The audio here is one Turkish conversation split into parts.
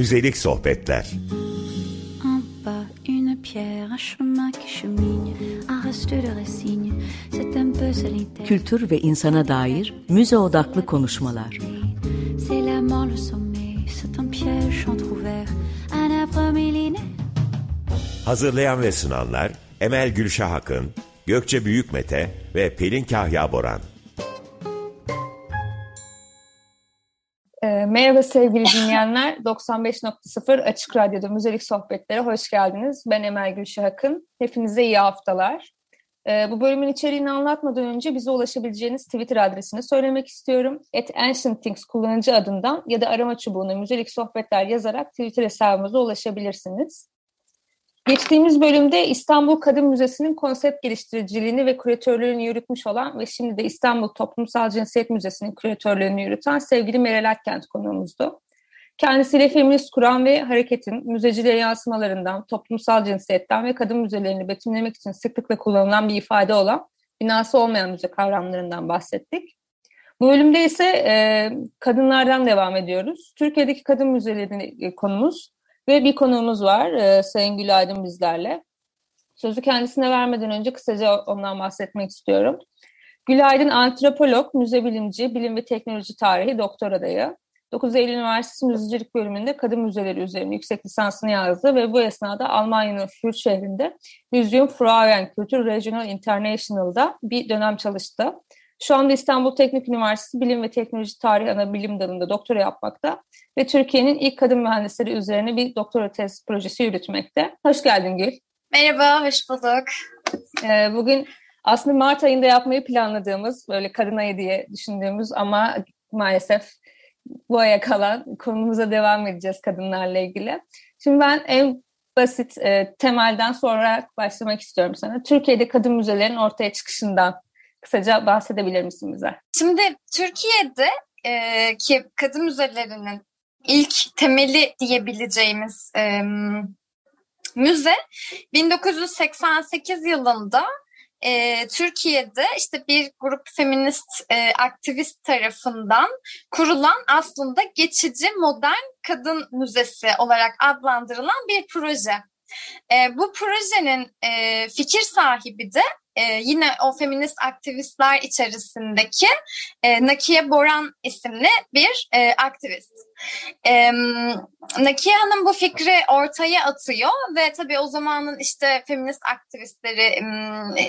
Müzelik sohbetler. En bas, une pierre, un chemin qui chemine, un reste de racine, c'est un peu solitaire. Kültür ve insana dair müze odaklı konuşmalar. Hazırlayan ve sunanlar Emel Gülşah Akın, Gökçe Büyükmete ve Pelin Kahya Boran. Merhaba sevgili dinleyenler. 95.0 Açık Radyo'da Müzelik Sohbetlere hoş geldiniz. Ben Emel Gülşah Akın. Hepinize iyi haftalar. Ee, Bu bölümün içeriğini anlatmadan önce bize ulaşabileceğiniz Twitter adresini söylemek istiyorum. At Ancient Things kullanıcı adından ya da arama çubuğuna Müzelik Sohbetler yazarak Twitter hesabımıza ulaşabilirsiniz. Geçtiğimiz bölümde İstanbul Kadın Müzesi'nin konsept geliştiriciliğini ve küratörlüğünü yürütmüş olan ve şimdi de İstanbul Toplumsal Cinsiyet Müzesi'nin küratörlüğünü yürüten sevgili Meral Akkent konuğumuzdu. Kendisiyle feminist kuran ve hareketin müzeciliğe yansımalarından, toplumsal cinsiyetten ve kadın müzelerini betimlemek için sıklıkla kullanılan bir ifade olan binası olmayan müze kavramlarından bahsettik. Bu bölümde ise e, kadınlardan devam ediyoruz. Türkiye'deki kadın müzeleri e, konumuz ve bir konuğumuz var e, Sayın Gül Aydın bizlerle. Sözü kendisine vermeden önce kısaca ondan bahsetmek istiyorum. Gül Aydın antropolog, müze bilimci, bilim ve teknoloji tarihi doktor adayı. 9 Eylül Üniversitesi Müzecilik bölümünde kadın müzeleri üzerine yüksek lisansını yazdı ve bu esnada Almanya'nın Fürth şehrinde Museum Frauen Kültür Regional International'da bir dönem çalıştı. Şu anda İstanbul Teknik Üniversitesi Bilim ve Teknoloji Tarihi Ana Bilim Dalı'nda doktora yapmakta ve Türkiye'nin ilk kadın mühendisleri üzerine bir doktora tez projesi yürütmekte. Hoş geldin Gül. Merhaba, hoş bulduk. Ee, bugün aslında Mart ayında yapmayı planladığımız, böyle kadın ayı diye düşündüğümüz ama maalesef bu aya kalan konumuza devam edeceğiz kadınlarla ilgili. Şimdi ben en basit e, temelden sonra başlamak istiyorum sana. Türkiye'de kadın müzelerin ortaya çıkışından kısaca bahsedebilir misin bize? Şimdi Türkiye'de e, ki kadın müzelerinin ilk temeli diyebileceğimiz e, müze 1988 yılında e, Türkiye'de işte bir grup feminist e, aktivist tarafından kurulan aslında geçici modern kadın müzesi olarak adlandırılan bir proje. E, bu projenin e, fikir sahibi de e, yine o feminist aktivistler içerisindeki e, Nakiye Boran isimli bir e, aktivist. E, Nakiye Hanım bu fikri ortaya atıyor ve tabii o zamanın işte feminist aktivistleri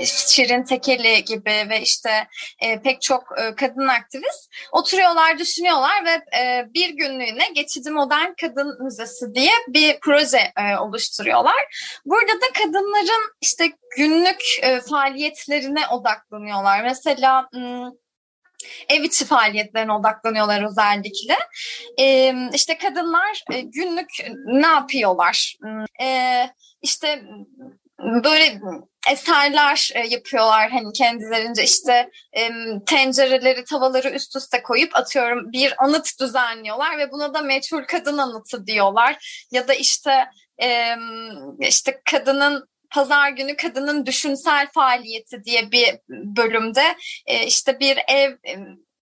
Şirin Tekeli gibi ve işte e, pek çok e, kadın aktivist oturuyorlar, düşünüyorlar ve e, bir günlüğüne Geçici Modern Kadın Müzesi diye bir proje e, oluşturuyorlar. Burada da kadınların işte günlük e, faaliyetlerine odaklanıyorlar. Mesela ev içi faaliyetlerine odaklanıyorlar özellikle. E, işte kadınlar e, günlük ne yapıyorlar? E, işte böyle eserler yapıyorlar hani kendilerince işte tencereleri tavaları üst üste koyup atıyorum bir anıt düzenliyorlar ve buna da meçhul kadın anıtı diyorlar ya da işte işte kadının pazar günü kadının düşünsel faaliyeti diye bir bölümde e, işte bir ev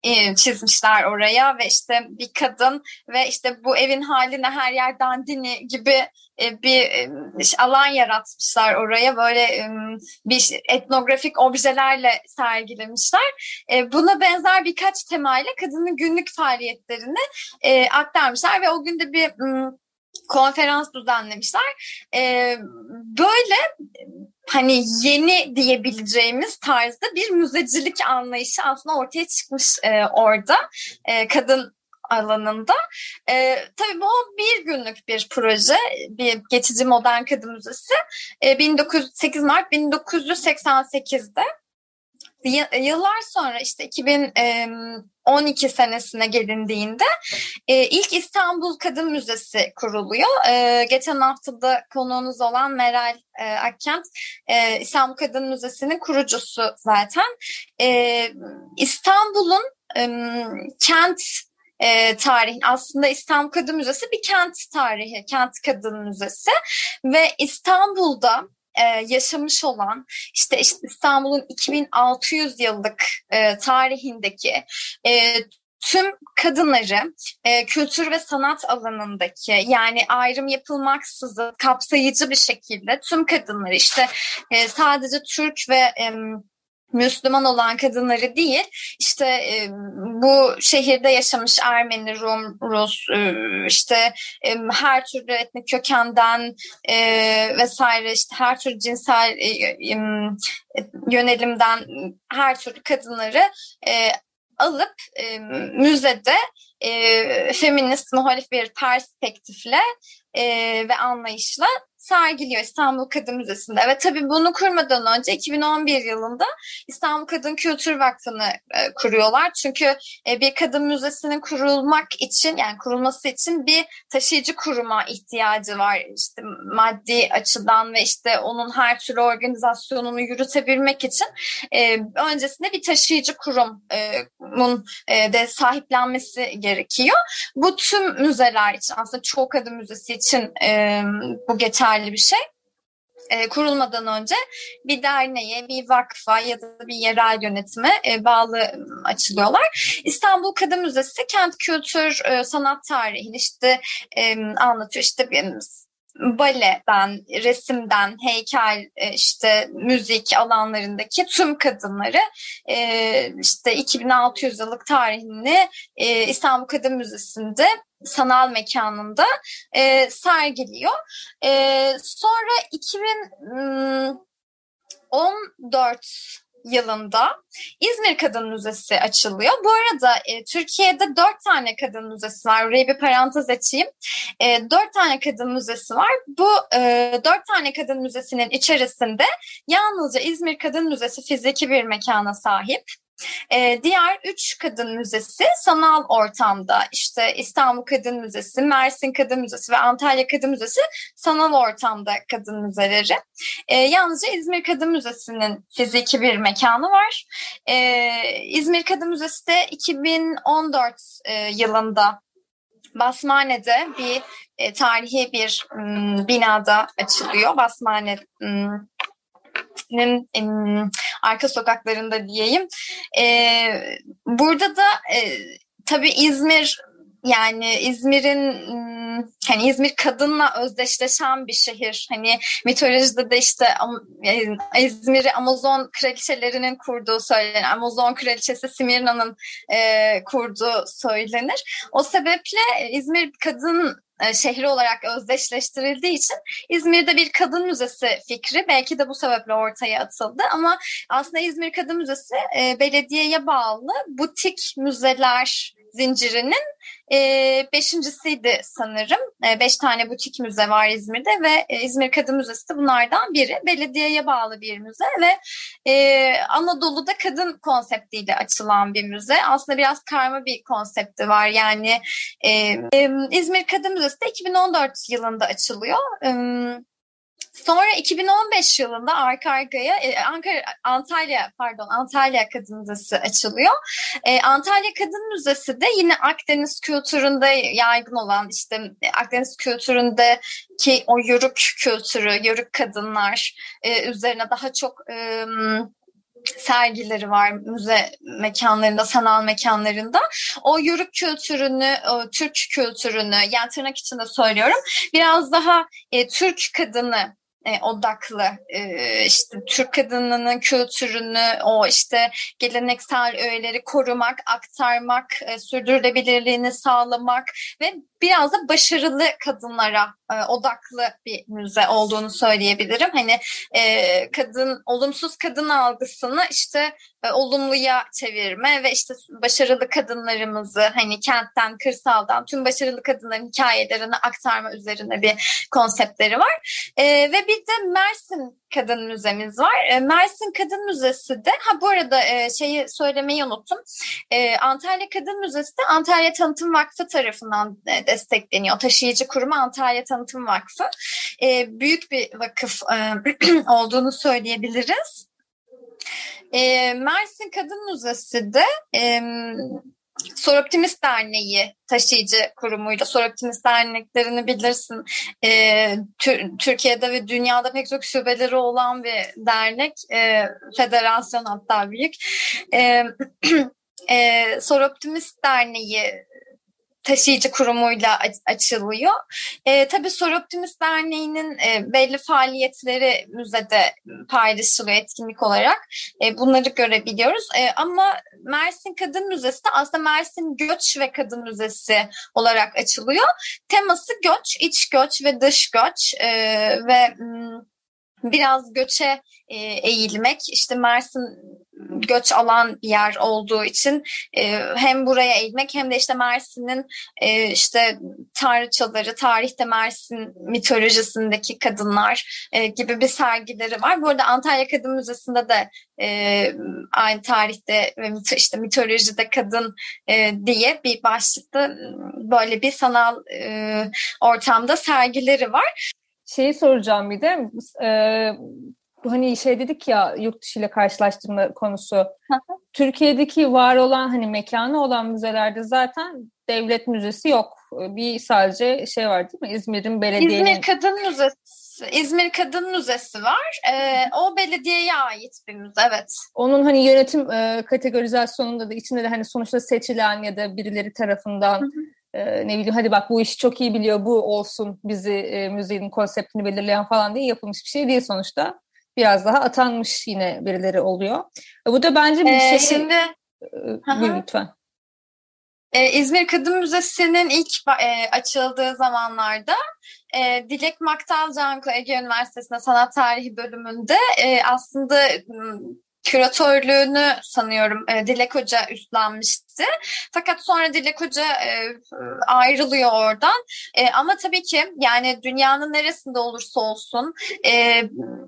e, çizmişler oraya ve işte bir kadın ve işte bu evin haline her yer dandini gibi e, bir e, alan yaratmışlar oraya böyle bir etnografik objelerle sergilemişler. Buna benzer birkaç temayla kadının günlük faaliyetlerini aktarmışlar ve o günde bir konferans düzenlemişler. Ee, böyle hani yeni diyebileceğimiz tarzda bir müzecilik anlayışı aslında ortaya çıkmış e, orada e, kadın alanında. E, tabii bu bir günlük bir proje, bir geçici modern kadın müzesi. E, 1908 Mart 1988'de yıllar sonra işte 2012 senesine gelindiğinde ilk İstanbul Kadın Müzesi kuruluyor. Geçen haftada konuğunuz olan Meral Akkent İstanbul Kadın Müzesi'nin kurucusu zaten. İstanbul'un kent e, tarihin aslında İstanbul Kadın Müzesi bir kent tarihi, kent kadın müzesi ve İstanbul'da e, yaşamış olan işte, işte İstanbul'un 2600 yıllık e, tarihindeki e, tüm kadınları e, kültür ve sanat alanındaki yani ayrım yapılmaksızın kapsayıcı bir şekilde tüm kadınları işte e, sadece Türk ve e, Müslüman olan kadınları değil, işte e, bu şehirde yaşamış Ermeni, Rum, Rus, e, işte e, her türlü etnik kökenden e, vesaire, işte her türlü cinsel e, e, yönelimden her türlü kadınları e, alıp e, müzede e, feminist muhalif bir perspektifle e, ve anlayışla sergiliyor İstanbul Kadın Müzesi'nde. Ve tabii bunu kurmadan önce 2011 yılında İstanbul Kadın Kültür Vakfı'nı e, kuruyorlar. Çünkü e, bir kadın müzesinin kurulmak için yani kurulması için bir taşıyıcı kuruma ihtiyacı var. İşte maddi açıdan ve işte onun her türlü organizasyonunu yürütebilmek için e, öncesinde bir taşıyıcı kurumun e, de sahiplenmesi gerekiyor. Bu tüm müzeler için aslında çoğu kadın müzesi için e, bu geçerli geçerli bir şey. E, kurulmadan önce bir derneğe, bir vakfa ya da bir yerel yönetime e, bağlı açılıyorlar. İstanbul Kadın Müzesi kent kültür e, sanat tarihini işte e, anlatıyor. İşte baleden, resimden, heykel, e, işte müzik alanlarındaki tüm kadınları e, işte 2600 yıllık tarihini e, İstanbul Kadın Müzesi'nde sanal mekanında sergiliyor. Sonra 2014 yılında İzmir Kadın Müzesi açılıyor. Bu arada e, Türkiye'de dört tane kadın müzesi var. Buraya bir parantez açayım. E, dört tane kadın müzesi var. Bu e, dört tane kadın müzesinin içerisinde yalnızca İzmir Kadın Müzesi fiziki bir mekana sahip. E, diğer üç kadın müzesi sanal ortamda işte İstanbul Kadın Müzesi, Mersin Kadın Müzesi ve Antalya Kadın Müzesi sanal ortamda kadın müzeleri. E, yalnızca İzmir Kadın Müzesi'nin fiziki bir mekanı var. E, İzmir Kadın Müzesi de 2014 e, yılında Basmane'de bir e, tarihi bir m, binada açılıyor. Basmane m, nin arka sokaklarında diyeyim. E, burada da e, tabii İzmir yani İzmir'in hani İzmir kadınla özdeşleşen bir şehir. Hani mitolojide de işte e, İzmir'i Amazon kraliçelerinin kurduğu söylenir. Amazon kraliçesi Simirna'nın e, kurduğu söylenir. O sebeple İzmir kadın e, şehri olarak özdeşleştirildiği için İzmir'de bir kadın müzesi fikri belki de bu sebeple ortaya atıldı. Ama aslında İzmir Kadın Müzesi e, belediyeye bağlı butik müzeler zincirinin e, beşincisiydi sanırım. E, beş tane butik müze var İzmir'de ve e, İzmir Kadın Müzesi de bunlardan biri. Belediyeye bağlı bir müze ve e, Anadolu'da kadın konseptiyle açılan bir müze. Aslında biraz karma bir konsepti var. Yani e, e, İzmir Kadın Müzesi de 2014 yılında açılıyor. E, Sonra 2015 yılında arka arkaya e, Ankara Antalya pardon Antalya Kadın Müzesi açılıyor. E, Antalya Kadın Müzesi de yine Akdeniz kültüründe yaygın olan işte Akdeniz kültüründe ki o yörük kültürü, yörük kadınlar e, üzerine daha çok e, sergileri var müze mekanlarında, sanal mekanlarında. O yörük kültürünü, o Türk kültürünü, yani tırnak içinde söylüyorum, biraz daha e, Türk kadını e, odaklı e, işte Türk kadınının kültürünü o işte geleneksel öğeleri korumak, aktarmak, e, sürdürülebilirliğini sağlamak ve biraz da başarılı kadınlara e, odaklı bir müze olduğunu söyleyebilirim. Hani e, kadın olumsuz kadın algısını işte olumluya çevirme ve işte başarılı kadınlarımızı hani kentten, kırsaldan tüm başarılı kadınların hikayelerini aktarma üzerine bir konseptleri var. E, ve bir de Mersin Kadın Müzemiz var. E, Mersin Kadın Müzesi de, ha bu arada e, şeyi söylemeyi unuttum. E, Antalya Kadın Müzesi de Antalya Tanıtım Vakfı tarafından e, destekleniyor. Taşıyıcı kurumu Antalya Tanıtım Vakfı. E, büyük bir vakıf e, olduğunu söyleyebiliriz. E, Mersin Kadın Müzesi de e, Soroptimist Derneği taşıyıcı kurumuyla, Soroptimist derneklerini bilirsin. E, Türkiye'de ve dünyada pek çok şubeleri olan bir dernek, e, federasyon hatta büyük. E, e, Soroptimist Derneği taşıyıcı kurumuyla açılıyor. E, tabii Soroptimist Derneği'nin e, belli faaliyetleri müzede paylaşılıyor etkinlik olarak. E, bunları görebiliyoruz. E, ama Mersin Kadın Müzesi de aslında Mersin Göç ve Kadın Müzesi olarak açılıyor. Teması göç, iç göç ve dış göç e, ve biraz göçe e, eğilmek. İşte Mersin göç alan bir yer olduğu için e, hem buraya eğilmek hem de işte Mersin'in e, işte tanrıçaları, tarihte Mersin mitolojisindeki kadınlar e, gibi bir sergileri var. Bu arada Antalya Kadın Müzesi'nde de e, aynı tarihte ve mit işte mitolojide kadın e, diye bir başlıkta böyle bir sanal e, ortamda sergileri var. Şeyi soracağım bir de e, hani şey dedik ya yurt dışı ile karşılaştırma konusu. Türkiye'deki var olan hani mekanı olan müzelerde zaten devlet müzesi yok. Bir sadece şey var değil mi? İzmir'in belediyenin... İzmir Kadın Müzesi. İzmir Kadın Müzesi var. Ee, o belediyeye ait bir müze, evet. Onun hani yönetim e, kategorizasyonunda da içinde de hani sonuçta seçilen ya da birileri tarafından hı hı e, ne bileyim hadi bak bu işi çok iyi biliyor bu olsun bizi e, müziğin konseptini belirleyen falan diye yapılmış bir şey değil sonuçta. Biraz daha atanmış yine birileri oluyor. E, bu da bence bir ee, şey. Şimdi e, lütfen. Ee, İzmir Kadın Müzesi'nin ilk e, açıldığı zamanlarda e, Dilek Maktalcanko Ege Üniversitesi'nde sanat tarihi bölümünde e, aslında küratörlüğünü sanıyorum e, Dilek Hoca üstlenmişti. Fakat sonra Dilek Hoca e, ayrılıyor oradan. E, ama tabii ki yani dünyanın neresinde olursa olsun e,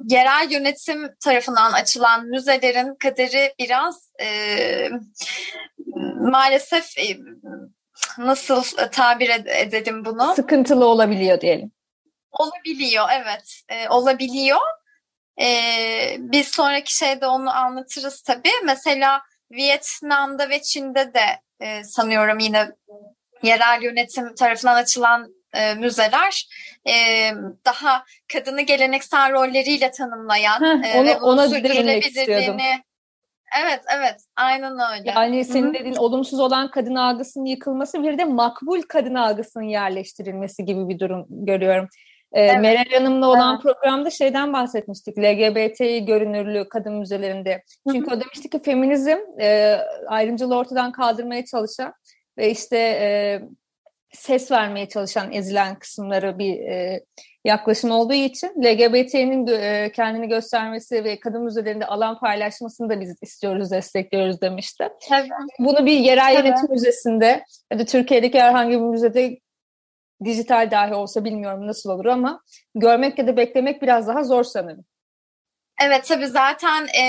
yerel yönetim tarafından açılan müzelerin kaderi biraz e, maalesef e, nasıl tabir edelim bunu? Sıkıntılı olabiliyor diyelim. Olabiliyor evet e, olabiliyor. Ee, bir sonraki şeyde onu anlatırız tabii. Mesela Vietnam'da ve Çin'de de e, sanıyorum yine yerel yönetim tarafından açılan e, müzeler e, daha kadını geleneksel rolleriyle tanımlayan Heh, onu, e, ve ona sürdürülebilirliğini Evet, evet. Aynen öyle. Yani senin Hı-hı. dediğin olumsuz olan kadın algısının yıkılması bir de makbul kadın algısının yerleştirilmesi gibi bir durum görüyorum. Ee, evet. Meral Hanım'la olan evet. programda şeyden bahsetmiştik. LGBT görünürlüğü kadın müzelerinde. Çünkü Hı-hı. o demişti ki feminizm e, ayrımcılığı ortadan kaldırmaya çalışan ve işte e, ses vermeye çalışan ezilen kısımları bir e, yaklaşım olduğu için LGBT'nin e, kendini göstermesi ve kadın müzelerinde alan paylaşmasını da biz istiyoruz, destekliyoruz demişti. Evet. Bunu bir yerel yönetim müzesinde ya da Türkiye'deki herhangi bir müzede dijital dahi olsa bilmiyorum nasıl olur ama görmek ya da beklemek biraz daha zor sanırım. Evet tabii zaten e,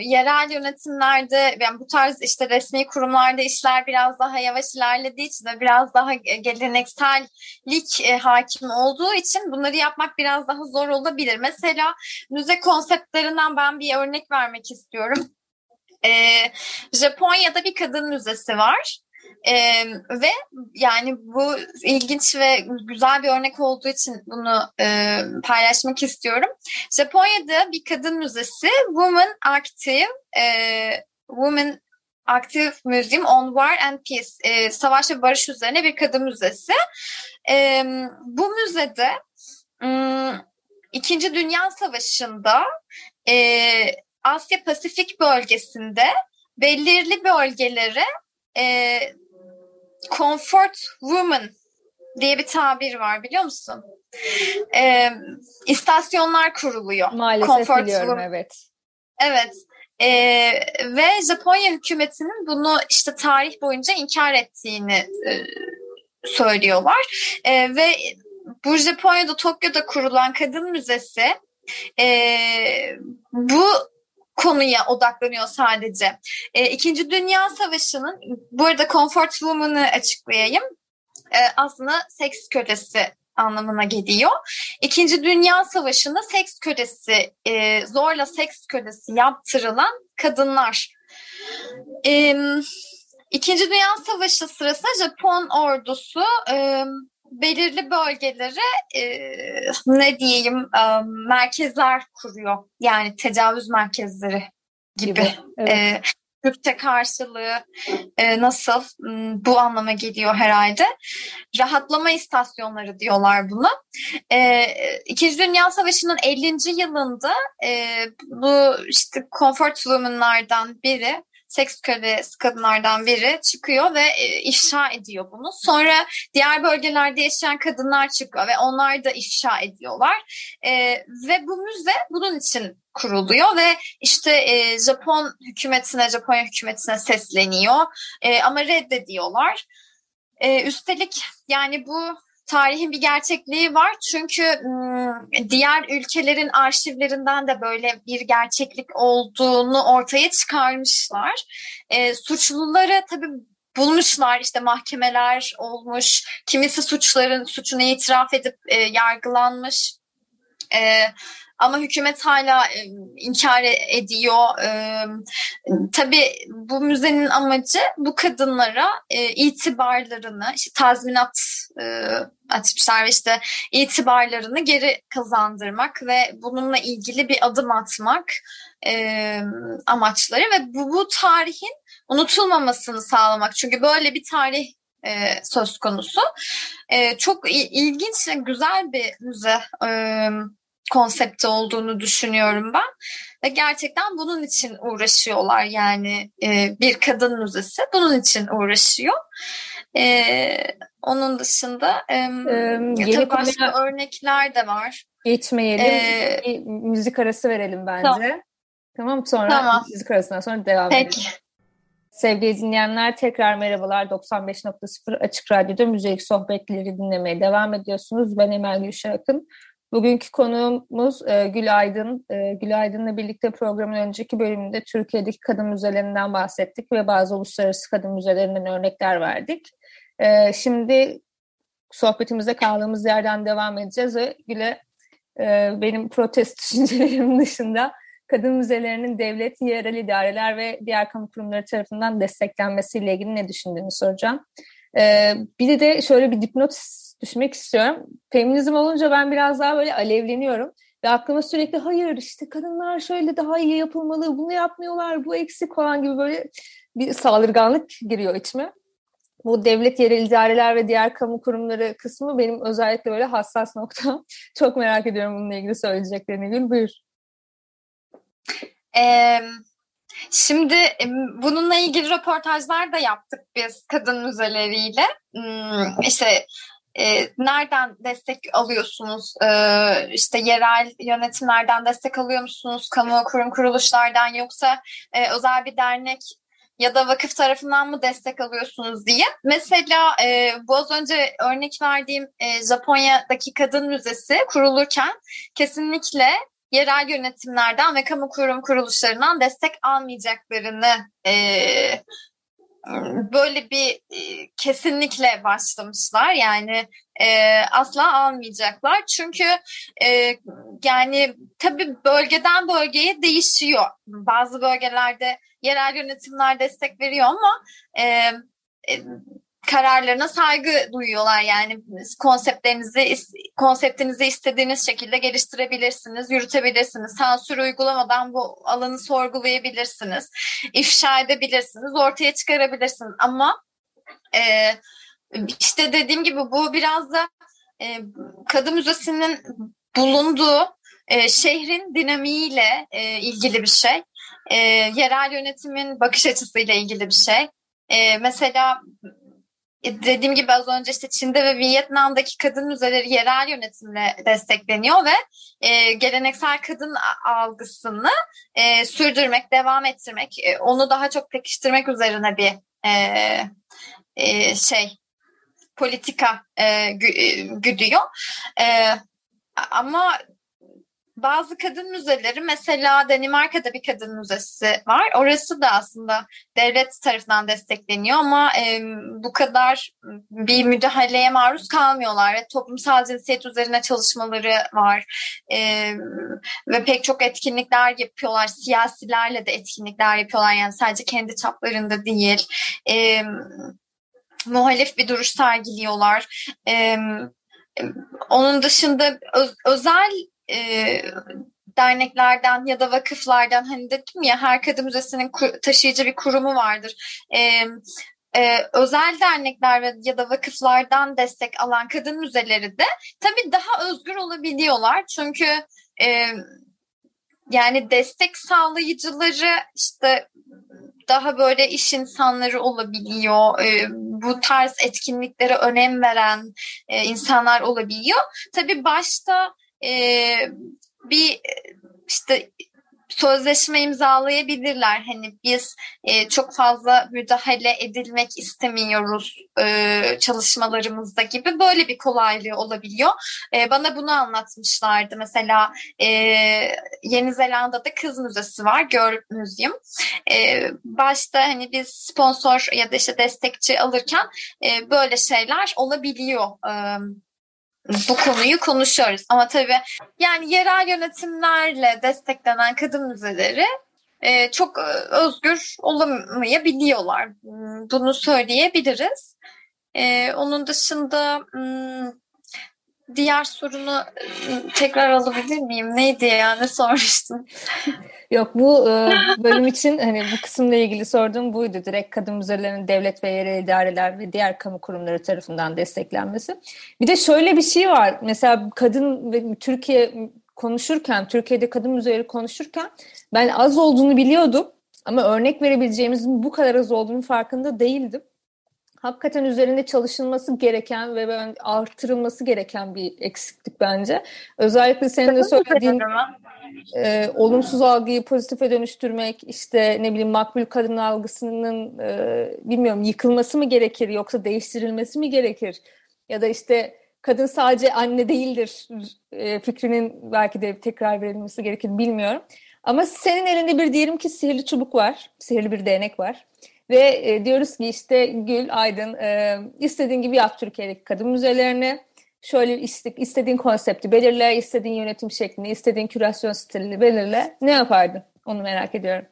yerel yönetimlerde yani bu tarz işte resmi kurumlarda işler biraz daha yavaş ilerlediği için ve biraz daha geleneksellik e, hakim olduğu için bunları yapmak biraz daha zor olabilir. Mesela müze konseptlerinden ben bir örnek vermek istiyorum. E, Japonya'da bir kadın müzesi var. Ee, ve yani bu ilginç ve güzel bir örnek olduğu için bunu e, paylaşmak istiyorum. Japonya'da bir kadın müzesi Women Active e, Women Active Museum on War and Peace e, Savaş ve Barış üzerine bir kadın müzesi. E, bu müzede İkinci Dünya Savaşı'nda e, Asya Pasifik bölgesinde belirli bölgelere e, comfort woman diye bir tabir var biliyor musun? E, istasyonlar kuruluyor. Maalesef comfort biliyorum woman. evet. Evet. E, ve Japonya hükümetinin bunu işte tarih boyunca inkar ettiğini e, söylüyorlar. E, ve bu Japonya'da Tokyo'da kurulan kadın müzesi e, bu konuya odaklanıyor sadece. E, İkinci Dünya Savaşı'nın, bu arada Comfort Woman'ı açıklayayım. E, aslında seks kölesi anlamına geliyor. İkinci Dünya Savaşı'nda seks kölesi, e, zorla seks kölesi yaptırılan kadınlar. E, İkinci Dünya Savaşı sırasında Japon ordusu e, belirli bölgelere e, ne diyeyim e, merkezler kuruyor. Yani tecavüz merkezleri gibi. gibi evet. e, Türkçe karşılığı e, nasıl? Bu anlama geliyor herhalde. Rahatlama istasyonları diyorlar buna. E, İkinci Dünya Savaşı'nın 50. yılında e, bu işte comfort woman'lardan biri seks kölesi kadınlardan biri çıkıyor ve e, ifşa ediyor bunu. Sonra diğer bölgelerde yaşayan kadınlar çıkıyor ve onlar da ifşa ediyorlar. E, ve bu müze bunun için kuruluyor ve işte e, Japon hükümetine, Japonya hükümetine sesleniyor e, ama reddediyorlar. E, üstelik yani bu tarihin bir gerçekliği var. Çünkü diğer ülkelerin arşivlerinden de böyle bir gerçeklik olduğunu ortaya çıkarmışlar. E, suçluları tabii bulmuşlar işte mahkemeler olmuş. Kimisi suçların suçunu itiraf edip e, yargılanmış. E, ama hükümet hala e, inkar ediyor. E, tabii bu müzenin amacı bu kadınlara e, itibarlarını, işte tazminat e, açmışlar ve işte itibarlarını geri kazandırmak ve bununla ilgili bir adım atmak e, amaçları ve bu, bu tarihin unutulmamasını sağlamak. Çünkü böyle bir tarih e, söz konusu. E, çok ilginç ve güzel bir müze. E, konsepti olduğunu düşünüyorum ben. Ve gerçekten bunun için uğraşıyorlar yani e, bir kadın müzesi bunun için uğraşıyor. E, onun dışında e, ee, tabii başka örnekler de var. Geçmeyelim. Ee, bir müzik arası verelim bence. Tamam. Tamam sonra tamam. müzik arasından sonra devam Peki. edelim. Sevgili dinleyenler tekrar merhabalar. 95.0 Açık Radyo'da müzik sohbetleri dinlemeye devam ediyorsunuz. Ben Emel Gülşak'ın. Bugünkü konuğumuz e, Gül Aydın. E, Gül Aydın'la birlikte programın önceki bölümünde Türkiye'deki kadın müzelerinden bahsettik ve bazı uluslararası kadın müzelerinden örnekler verdik. E, şimdi sohbetimize kaldığımız yerden devam edeceğiz ve Gül'e e, benim protest düşüncelerim dışında kadın müzelerinin devlet, yerel idareler ve diğer kamu kurumları tarafından desteklenmesiyle ilgili ne düşündüğünü soracağım. E, bir de şöyle bir dipnot düşmek istiyorum. Feminizm olunca ben biraz daha böyle alevleniyorum. Ve aklıma sürekli hayır işte kadınlar şöyle daha iyi yapılmalı, bunu yapmıyorlar, bu eksik falan gibi böyle bir saldırganlık giriyor içime. Bu devlet yerel idareler ve diğer kamu kurumları kısmı benim özellikle böyle hassas noktam. Çok merak ediyorum bununla ilgili söyleyeceklerini Gül. Buyur. Ee, şimdi bununla ilgili röportajlar da yaptık biz kadın müzeleriyle. Hmm, işte e, nereden destek alıyorsunuz? E, işte yerel yönetimlerden destek alıyor musunuz? Kamu kurum kuruluşlardan yoksa e, özel bir dernek ya da vakıf tarafından mı destek alıyorsunuz diye. Mesela e, bu az önce örnek verdiğim e, Japonya'daki kadın müzesi kurulurken kesinlikle yerel yönetimlerden ve kamu kurum kuruluşlarından destek almayacaklarını e, böyle bir e, kesinlikle başlamışlar. Yani e, asla almayacaklar. Çünkü e, yani tabii bölgeden bölgeye değişiyor. Bazı bölgelerde yerel yönetimler destek veriyor ama e, e, kararlarına saygı duyuyorlar. Yani konseptlerinizi konseptinizi istediğiniz şekilde geliştirebilirsiniz, yürütebilirsiniz. Sansür uygulamadan bu alanı sorgulayabilirsiniz, ifşa edebilirsiniz, ortaya çıkarabilirsiniz. Ama e, işte dediğim gibi bu biraz da e, Kadın Müzesi'nin bulunduğu e, şehrin dinamiğiyle e, ilgili bir şey. E, yerel yönetimin bakış açısıyla ilgili bir şey. E, mesela dediğim gibi az önce işte Çin'de ve Vietnam'daki kadın müzeleri yerel yönetimle destekleniyor ve e, geleneksel kadın algısını e, sürdürmek, devam ettirmek, e, onu daha çok pekiştirmek üzerine bir e, e, şey politika e, güdüyor. E, ama bazı kadın müzeleri mesela Danimarka'da bir kadın müzesi var. Orası da aslında devlet tarafından destekleniyor ama e, bu kadar bir müdahaleye maruz kalmıyorlar. ve Toplumsal cinsiyet üzerine çalışmaları var e, ve pek çok etkinlikler yapıyorlar. Siyasilerle de etkinlikler yapıyorlar yani sadece kendi çaplarında değil. E, muhalif bir duruş sergiliyorlar. E, onun dışında öz, özel e, derneklerden ya da vakıflardan hani dedim ya her kadın müzesinin taşıyıcı bir kurumu vardır. E, e, özel dernekler ya da vakıflardan destek alan kadın müzeleri de tabii daha özgür olabiliyorlar. Çünkü e, yani destek sağlayıcıları işte daha böyle iş insanları olabiliyor. E, bu tarz etkinliklere önem veren e, insanlar olabiliyor. Tabii başta e, bir işte sözleşme imzalayabilirler. Hani biz e, çok fazla müdahale edilmek istemiyoruz e, çalışmalarımızda gibi böyle bir kolaylığı olabiliyor. E, bana bunu anlatmışlardı. Mesela e, Yeni Zelanda'da kız müzesi var, Girl. E, başta hani biz sponsor ya da işte destekçi alırken e, böyle şeyler olabiliyor. E, bu konuyu konuşuyoruz. Ama tabii yani yerel yönetimlerle desteklenen kadın müzeleri e, çok e, özgür olamayabiliyorlar. Hmm, bunu söyleyebiliriz. E, onun dışında hmm, diğer sorunu hmm, tekrar alabilir miyim? Neydi ya? Ne sormuştun? Yok bu e, bölüm için hani bu kısımla ilgili sorduğum buydu. Direkt kadın müzelerinin devlet ve yerel idareler ve diğer kamu kurumları tarafından desteklenmesi. Bir de şöyle bir şey var. Mesela kadın ve Türkiye konuşurken, Türkiye'de kadın müzeleri konuşurken ben az olduğunu biliyordum. Ama örnek verebileceğimizin bu kadar az olduğunu farkında değildim hakikaten üzerinde çalışılması gereken ve ben artırılması gereken bir eksiklik bence. Özellikle senin de söylediğin e, olumsuz algıyı pozitife dönüştürmek, işte ne bileyim makbul kadın algısının e, bilmiyorum yıkılması mı gerekir yoksa değiştirilmesi mi gerekir? Ya da işte kadın sadece anne değildir e, fikrinin belki de tekrar verilmesi gerekir bilmiyorum. Ama senin elinde bir diyelim ki sihirli çubuk var, sihirli bir değnek var. Ve e, diyoruz ki işte Gül Aydın e, istediğin gibi yap Türkiye'deki kadın müzelerini. Şöyle iste, istediğin konsepti belirle, istediğin yönetim şeklini, istediğin kürasyon stilini belirle. Ne yapardın? Onu merak ediyorum.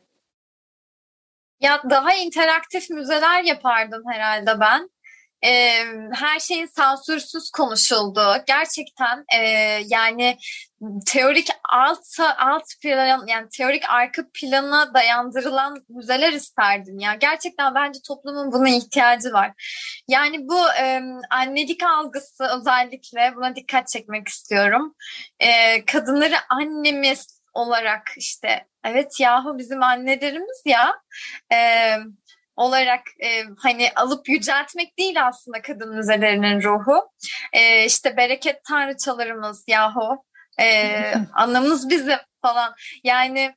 Ya daha interaktif müzeler yapardım herhalde ben e, her şeyin sansürsüz konuşuldu. Gerçekten e, yani teorik alt alt plan yani teorik arka plana dayandırılan müzeler isterdim ya. Gerçekten bence toplumun buna ihtiyacı var. Yani bu e, annelik algısı özellikle buna dikkat çekmek istiyorum. E, kadınları annemiz olarak işte evet yahu bizim annelerimiz ya. E, olarak e, hani alıp yüceltmek değil aslında kadın müzelerinin ruhu. E, işte bereket tanrıçalarımız yahu. E, anlamımız bizim falan. Yani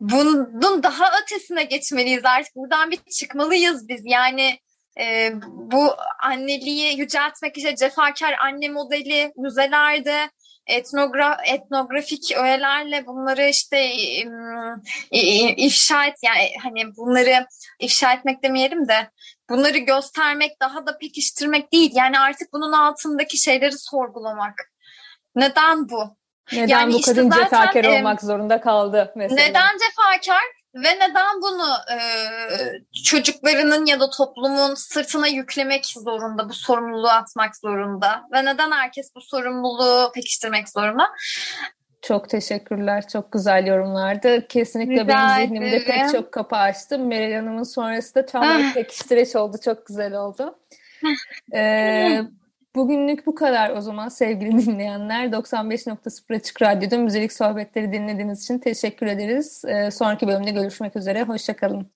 bunun daha ötesine geçmeliyiz artık. Buradan bir çıkmalıyız biz. Yani e, bu anneliği yüceltmek işte cefakar anne modeli müzelerde etnogra etnografik öğelerle bunları işte ifşa et yani hani bunları ifşa etmek demeyelim de bunları göstermek daha da pekiştirmek değil yani artık bunun altındaki şeyleri sorgulamak. Neden bu? Neden yani bu kadın işte cefakar olmak zorunda kaldı mesela? Neden cefakar? Ve neden bunu e, çocuklarının ya da toplumun sırtına yüklemek zorunda, bu sorumluluğu atmak zorunda? Ve neden herkes bu sorumluluğu pekiştirmek zorunda? Çok teşekkürler. Çok güzel yorumlardı. Kesinlikle Rica benim zihnimde ederim. pek çok kapı açtı. Meral Hanım'ın sonrası da tam bir pekiştireç oldu. Çok güzel oldu. ee, Bugünlük bu kadar o zaman sevgili dinleyenler. 95.0 Açık Radyo'da müzik sohbetleri dinlediğiniz için teşekkür ederiz. Ee, sonraki bölümde görüşmek üzere. Hoşçakalın.